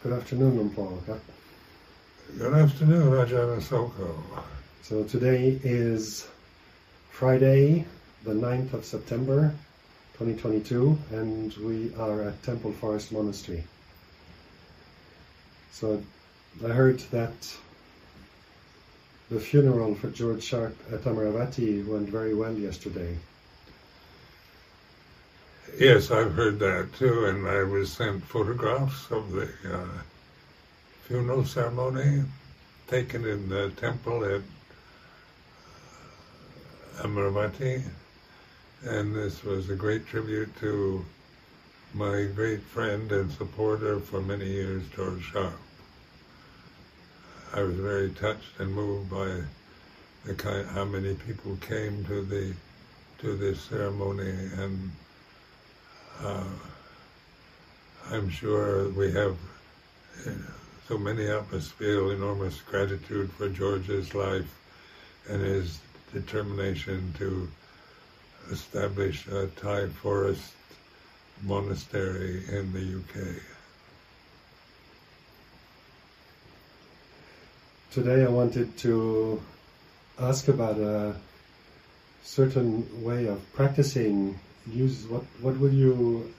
Good afternoon, Luang Por. Good afternoon, Ajahn Asoko. So today is Friday, the 9th of September 2022, and we are at Temple Forest Monastery. So I heard that the funeral for George Sharp at Amaravati went very well yesterday. Yes, I've heard that too, and I was sent photographs of the uh, funeral ceremony taken in the temple at uh, Amaravati, and this was a great tribute to my great friend and supporter for many years, George Sharp. I was very touched and moved by the kind, how many people came to the to this ceremony and uh, I'm sure we have uh, so many of us feel enormous gratitude for George's life and his determination to establish a Thai forest monastery in the UK. Today I wanted to ask about a certain way of practicing use what what would you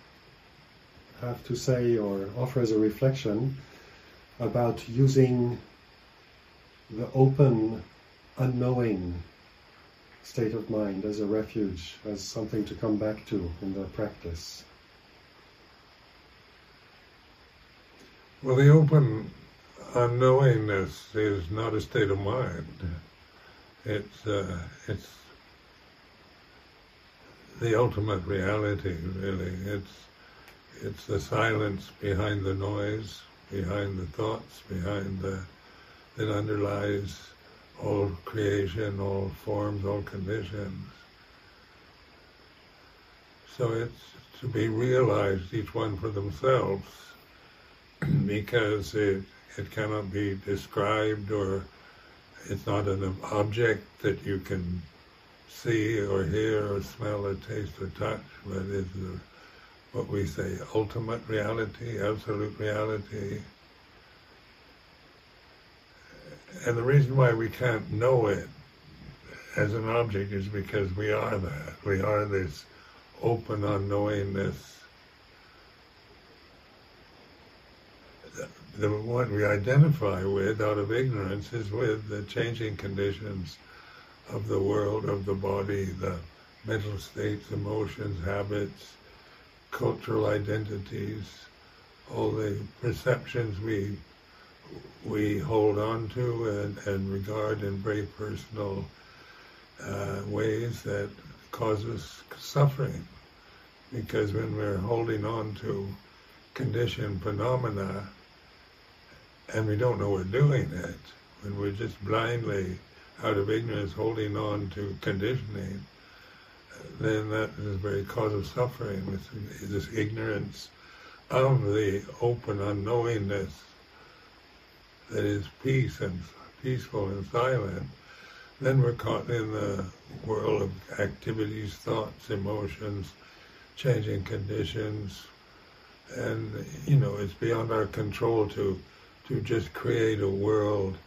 have to say or offer as a reflection about using the open unknowing state of mind as a refuge as something to come back to in the practice? Well the open unknowingness is not a state of mind. It's uh, it's the ultimate reality, really. It's it's the silence behind the noise, behind the thoughts, behind the that underlies all creation, all forms, all conditions. So it's to be realized, each one for themselves, because it it cannot be described or it's not an object that you can see or hear or smell or taste or touch, but is the, what we say ultimate reality, absolute reality. And the reason why we can't know it as an object is because we are that. We are this open unknowingness. The one we identify with out of ignorance is with the changing conditions of the world, of the body, the mental states, emotions, habits, cultural identities, all the perceptions we we hold on to and, and regard in very personal uh, ways that cause us suffering. Because when we're holding on to conditioned phenomena and we don't know we're doing it, when we're just blindly out of ignorance holding on to conditioning, then that is a very cause of suffering, this, this ignorance of the open unknowingness that is peace and peaceful and silent. Then we're caught in the world of activities, thoughts, emotions, changing conditions, and you know it's beyond our control to to just create a world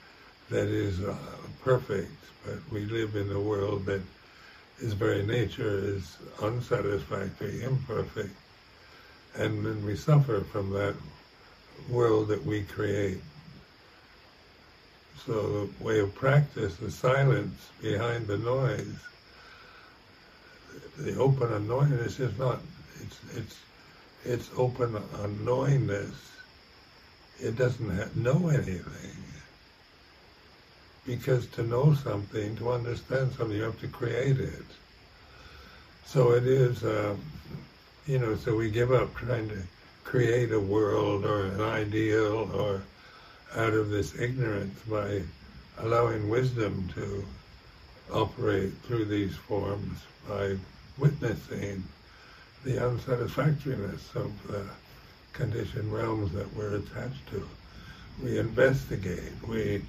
that is uh, perfect, but we live in a world that its very nature is unsatisfactory, imperfect, and then we suffer from that world that we create. So the way of practice, the silence behind the noise, the open unknowingness is not, it's, it's, it's open unknowingness. It doesn't know anything because to know something, to understand something, you have to create it. So it is, uh, you know, so we give up trying to create a world or an ideal or out of this ignorance by allowing wisdom to operate through these forms by witnessing the unsatisfactoriness of the conditioned realms that we're attached to. We investigate, we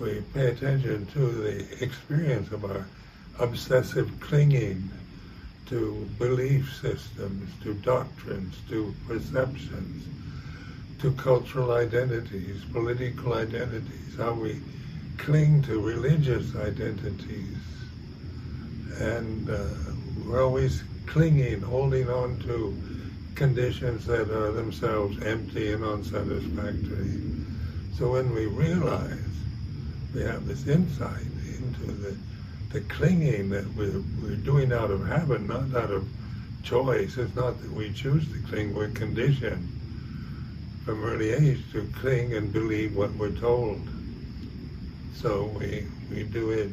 we pay attention to the experience of our obsessive clinging to belief systems, to doctrines, to perceptions, to cultural identities, political identities, how we cling to religious identities. And uh, we're always clinging, holding on to conditions that are themselves empty and unsatisfactory. So when we realize we have this insight into the, the clinging that we're, we're doing out of habit, not out of choice. It's not that we choose to cling, we're conditioned from early age to cling and believe what we're told. So we, we do it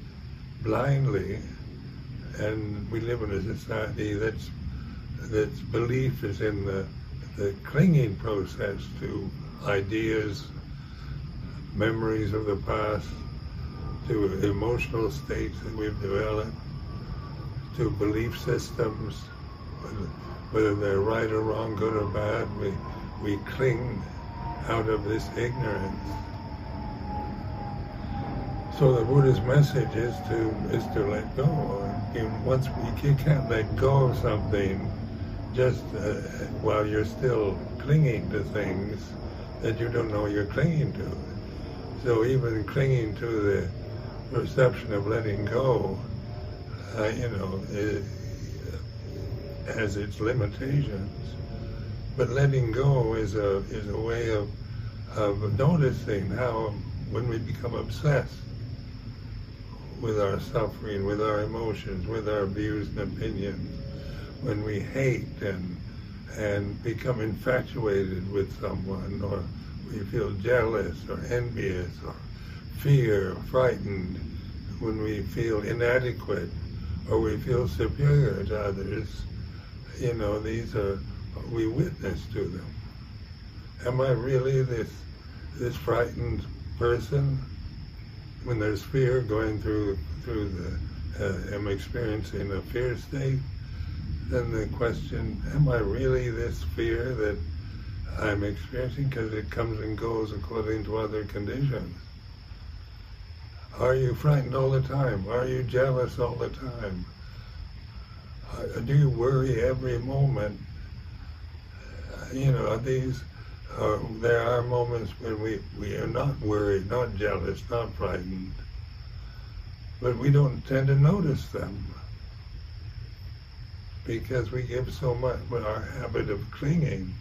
blindly, and we live in a society that's that's belief is in the, the clinging process to ideas, memories of the past, to emotional states that we've developed, to belief systems, whether they're right or wrong, good or bad, we, we cling out of this ignorance. So the Buddha's message is to is to let go. Once we, you can't let go of something, just uh, while you're still clinging to things that you don't know you're clinging to. So even clinging to the perception of letting go, uh, you know, it, has its limitations. But letting go is a is a way of of noticing how when we become obsessed with our suffering, with our emotions, with our views and opinions, when we hate and and become infatuated with someone, or we feel jealous or envious or fear, frightened, when we feel inadequate or we feel superior to others, you know, these are we witness to them. Am I really this this frightened person? When there's fear going through through the, uh, am experiencing a fear state? then the question, am I really this fear that I'm experiencing? Because it comes and goes according to other conditions. Are you frightened all the time? Are you jealous all the time? Uh, do you worry every moment? Uh, you know, these, uh, there are moments when we, we are not worried, not jealous, not frightened, but we don't tend to notice them because we give so much, with our habit of clinging,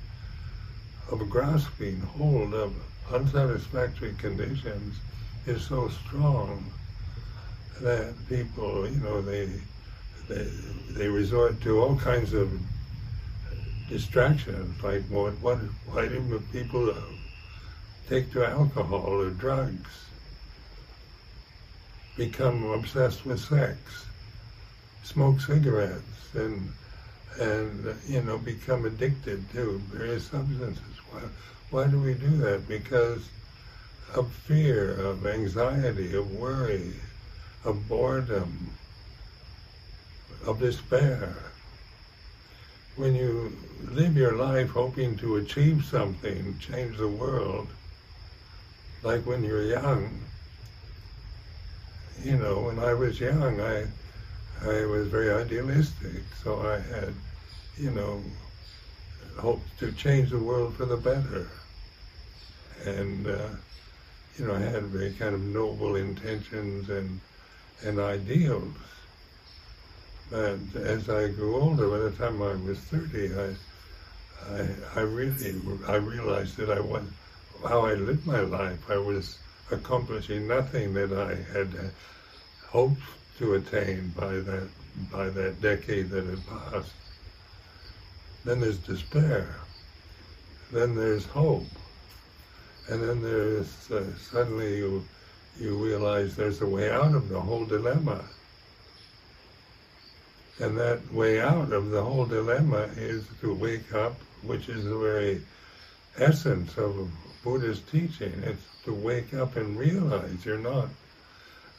of grasping hold of unsatisfactory conditions is so strong that people, you know, they, they, they resort to all kinds of distractions, like what, what, why do people take to alcohol or drugs, become obsessed with sex, smoke cigarettes, and and you know become addicted to various substances. Why, why do we do that? Because of fear, of anxiety, of worry, of boredom, of despair. When you live your life hoping to achieve something, change the world, like when you're young, you know, when I was young, I I was very idealistic, so I had, you know, hoped to change the world for the better. And, uh, you know, I had very kind of noble intentions and, and ideals. But as I grew older, by the time I was 30, I, I, I really, I realized that I was, how I lived my life, I was accomplishing nothing that I had hoped to attain by that by that decade that had passed. Then there's despair. Then there's hope. And then there's uh, suddenly you you realize there's a way out of the whole dilemma. And that way out of the whole dilemma is to wake up, which is the very essence of Buddhist teaching. It's to wake up and realize you're not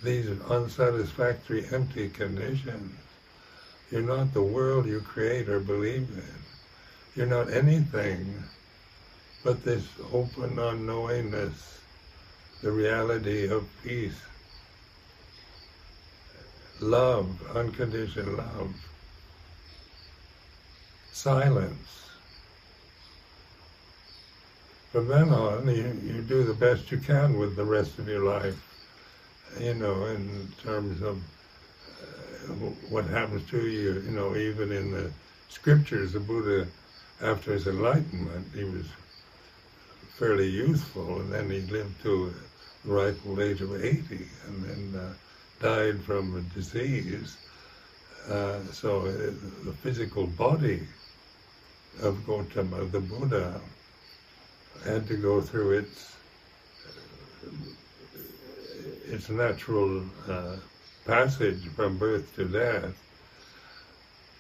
these unsatisfactory, empty conditions. You're not the world you create or believe in. You're not anything but this open unknowingness, the reality of peace, love, unconditioned love, silence, from then on, you, you do the best you can with the rest of your life, you know, in terms of uh, what happens to you, you know, even in the scriptures, the Buddha, after his enlightenment, he was fairly youthful, and then he lived to the ripe old age of 80, and then uh, died from a disease. Uh, so uh, the physical body of Gautama, the Buddha, had to go through its its natural uh, passage from birth to death.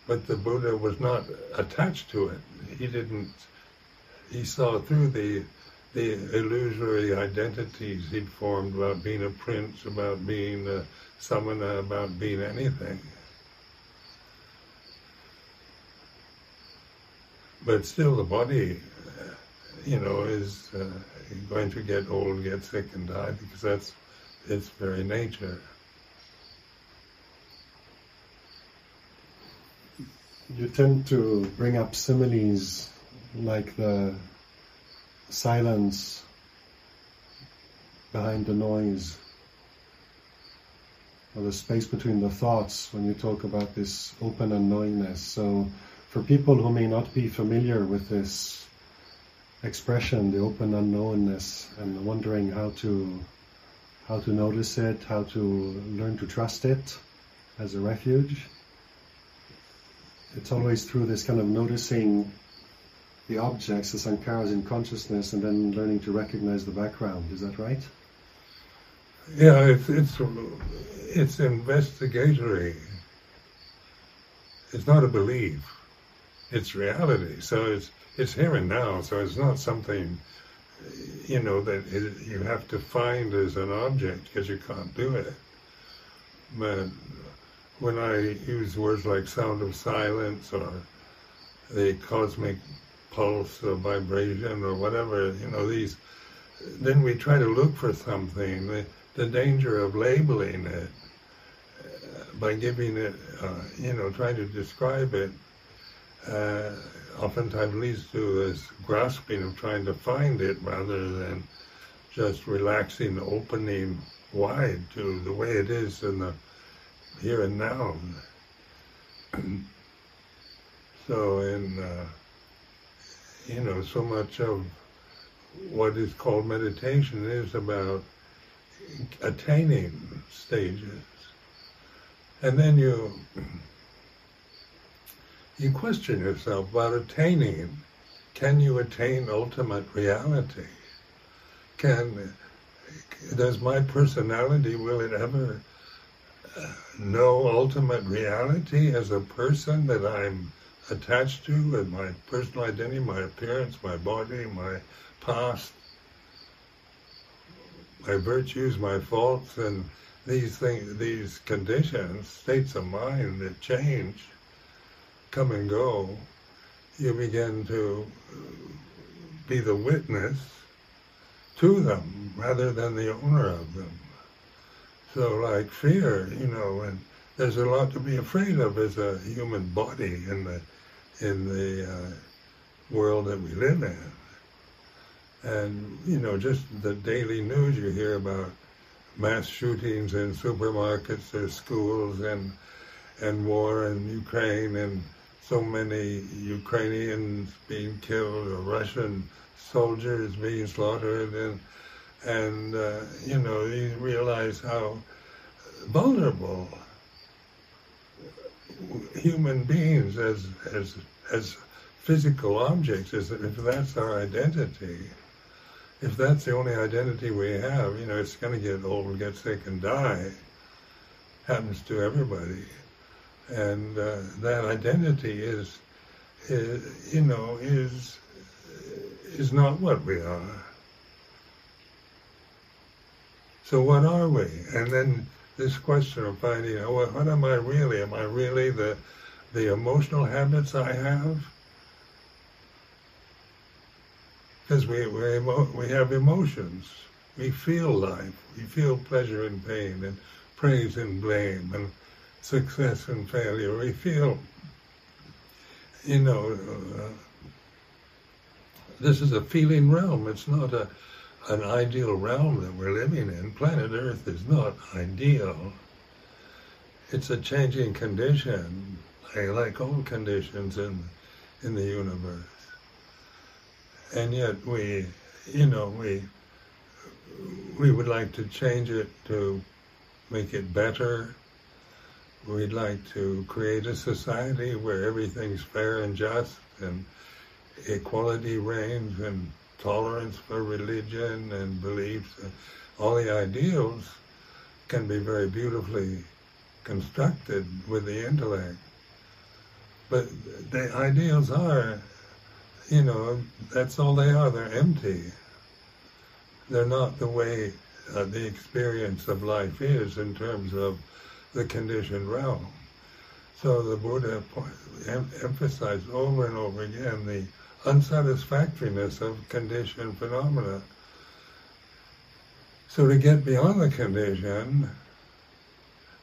But the Buddha was not attached to it. He didn't. He saw through the the illusory identities he'd formed about being a prince, about being a about being anything. But still, the body, you know, is uh, going to get old, get sick, and die because that's its very nature. You tend to bring up similes like the silence behind the noise, or the space between the thoughts when you talk about this open unknowingness. So, for people who may not be familiar with this expression, the open unknownness, and wondering how to how to notice it, how to learn to trust it as a refuge. It's always through this kind of noticing the objects, the sankharas in consciousness, and then learning to recognize the background. Is that right? Yeah, it's it's it's investigatory. It's not a belief. It's reality. So it's it's here and now. So it's not something you know that it, you have to find as an object because you can't do it. But when I use words like sound of silence or the cosmic pulse or vibration or whatever, you know, these, then we try to look for something. The, the danger of labeling it uh, by giving it, uh, you know, trying to describe it, uh, oftentimes leads to this grasping of trying to find it rather than just relaxing, opening wide to the way it is in the here and now. so in uh, you know, so much of what is called meditation is about attaining stages. And then you you question yourself about attaining. Can you attain ultimate reality? Can does my personality will it ever uh, know ultimate reality as a person that I'm attached to and my personal identity, my appearance, my body, my past, my virtues, my faults, and these things, these conditions, states of mind that change, come and go, you begin to be the witness to them rather than the owner of them. So like fear, you know, and there's a lot to be afraid of as a human body in the in the uh, world that we live in. And you know, just the daily news you hear about mass shootings in supermarkets or schools and and war in Ukraine and so many Ukrainians being killed or Russian soldiers being slaughtered and and uh, you know you realize how vulnerable human beings as as as physical objects as if that's our identity if that's the only identity we have you know it's going to get old and get sick and die. Happens to everybody. And uh, that identity is, is you know is is not what we are. So what are we? And then this question of finding out what, what am I really? Am I really the the emotional habits I have? Because we we we have emotions. We feel life. We feel pleasure and pain, and praise and blame, and success and failure. We feel, you know, uh, This is a feeling realm. It's not a an ideal realm that we're living in. Planet Earth is not ideal. It's a changing condition, like all conditions in in the universe. And yet we, you know, we we would like to change it to make it better. We'd like to create a society where everything's fair and just and equality reigns and tolerance for religion and beliefs. All the ideals can be very beautifully constructed with the intellect. But the ideals are, you know, that's all they are. They're empty. They're not the way uh, the experience of life is in terms of the conditioned realm. So the Buddha em- emphasized over and over again the unsatisfactoriness of conditioned phenomena. So to get beyond the condition,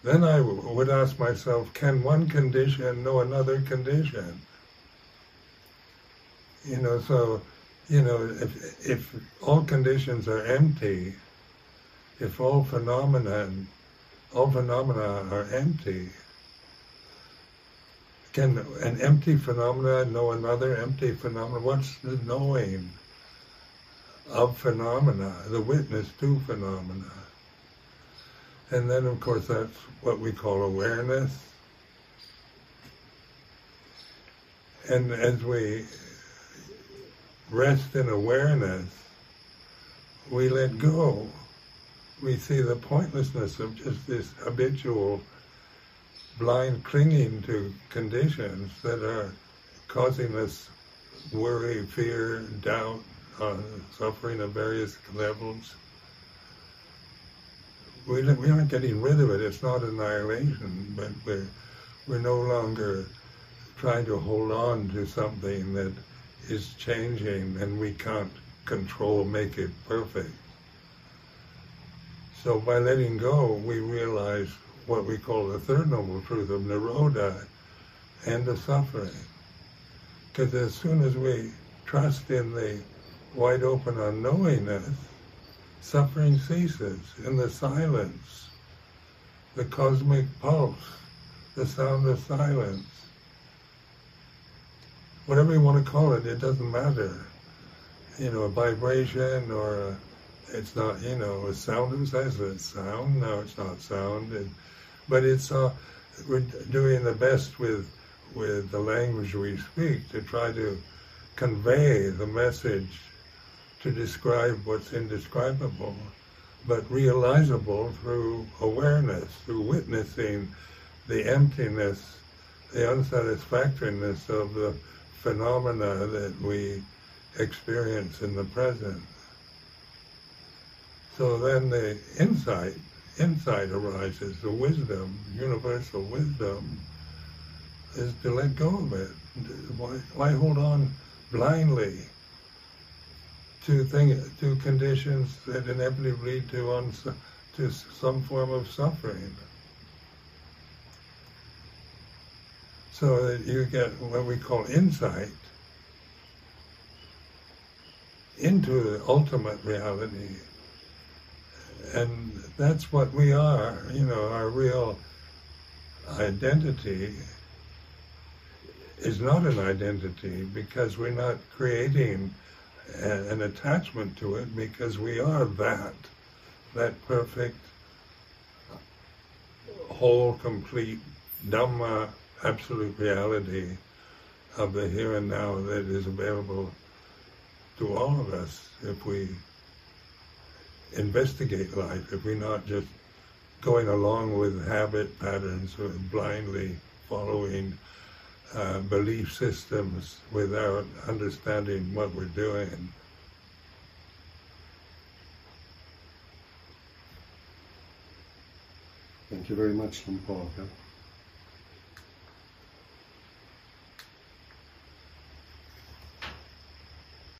then I would ask myself, can one condition know another condition? You know, so, you know, if, if all conditions are empty, if all phenomena, all phenomena are empty, can an empty phenomena know another empty phenomena? What's the knowing of phenomena, the witness to phenomena? And then, of course, that's what we call awareness. And as we rest in awareness, we let go. We see the pointlessness of just this habitual blind clinging to conditions that are causing us worry, fear, doubt, uh, suffering of various levels we, we aren't getting rid of it. It's not annihilation, but we're, we're no longer trying to hold on to something that is changing and we can't control, make it perfect. So by letting go, we realize what we call the third noble truth of Nirodha and the suffering. Because as soon as we trust in the wide open unknowingness, Suffering ceases in the silence, the cosmic pulse, the sound of silence. Whatever you want to call it, it doesn't matter. You know, a vibration or a, it's not, you know, a sound says it's sound. No, it's not sound. It, but it's, uh, we're doing the best with, with the language we speak to try to convey the message to describe what's indescribable, but realizable through awareness, through witnessing the emptiness, the unsatisfactoriness of the phenomena that we experience in the present. So then the insight, insight arises, the wisdom, universal wisdom, is to let go of it. Why, why hold on blindly to thing, to conditions that inevitably lead to uns, to some form of suffering. So that you get what we call insight into the ultimate reality. And that's what we are, you know, our real identity is not an identity because we're not creating an attachment to it because we are that, that perfect, whole, complete Dhamma, absolute reality of the here and now that is available to all of us if we investigate life, if we're not just going along with habit patterns or blindly following uh, belief systems without understanding what we're doing. Thank you very much, Paul.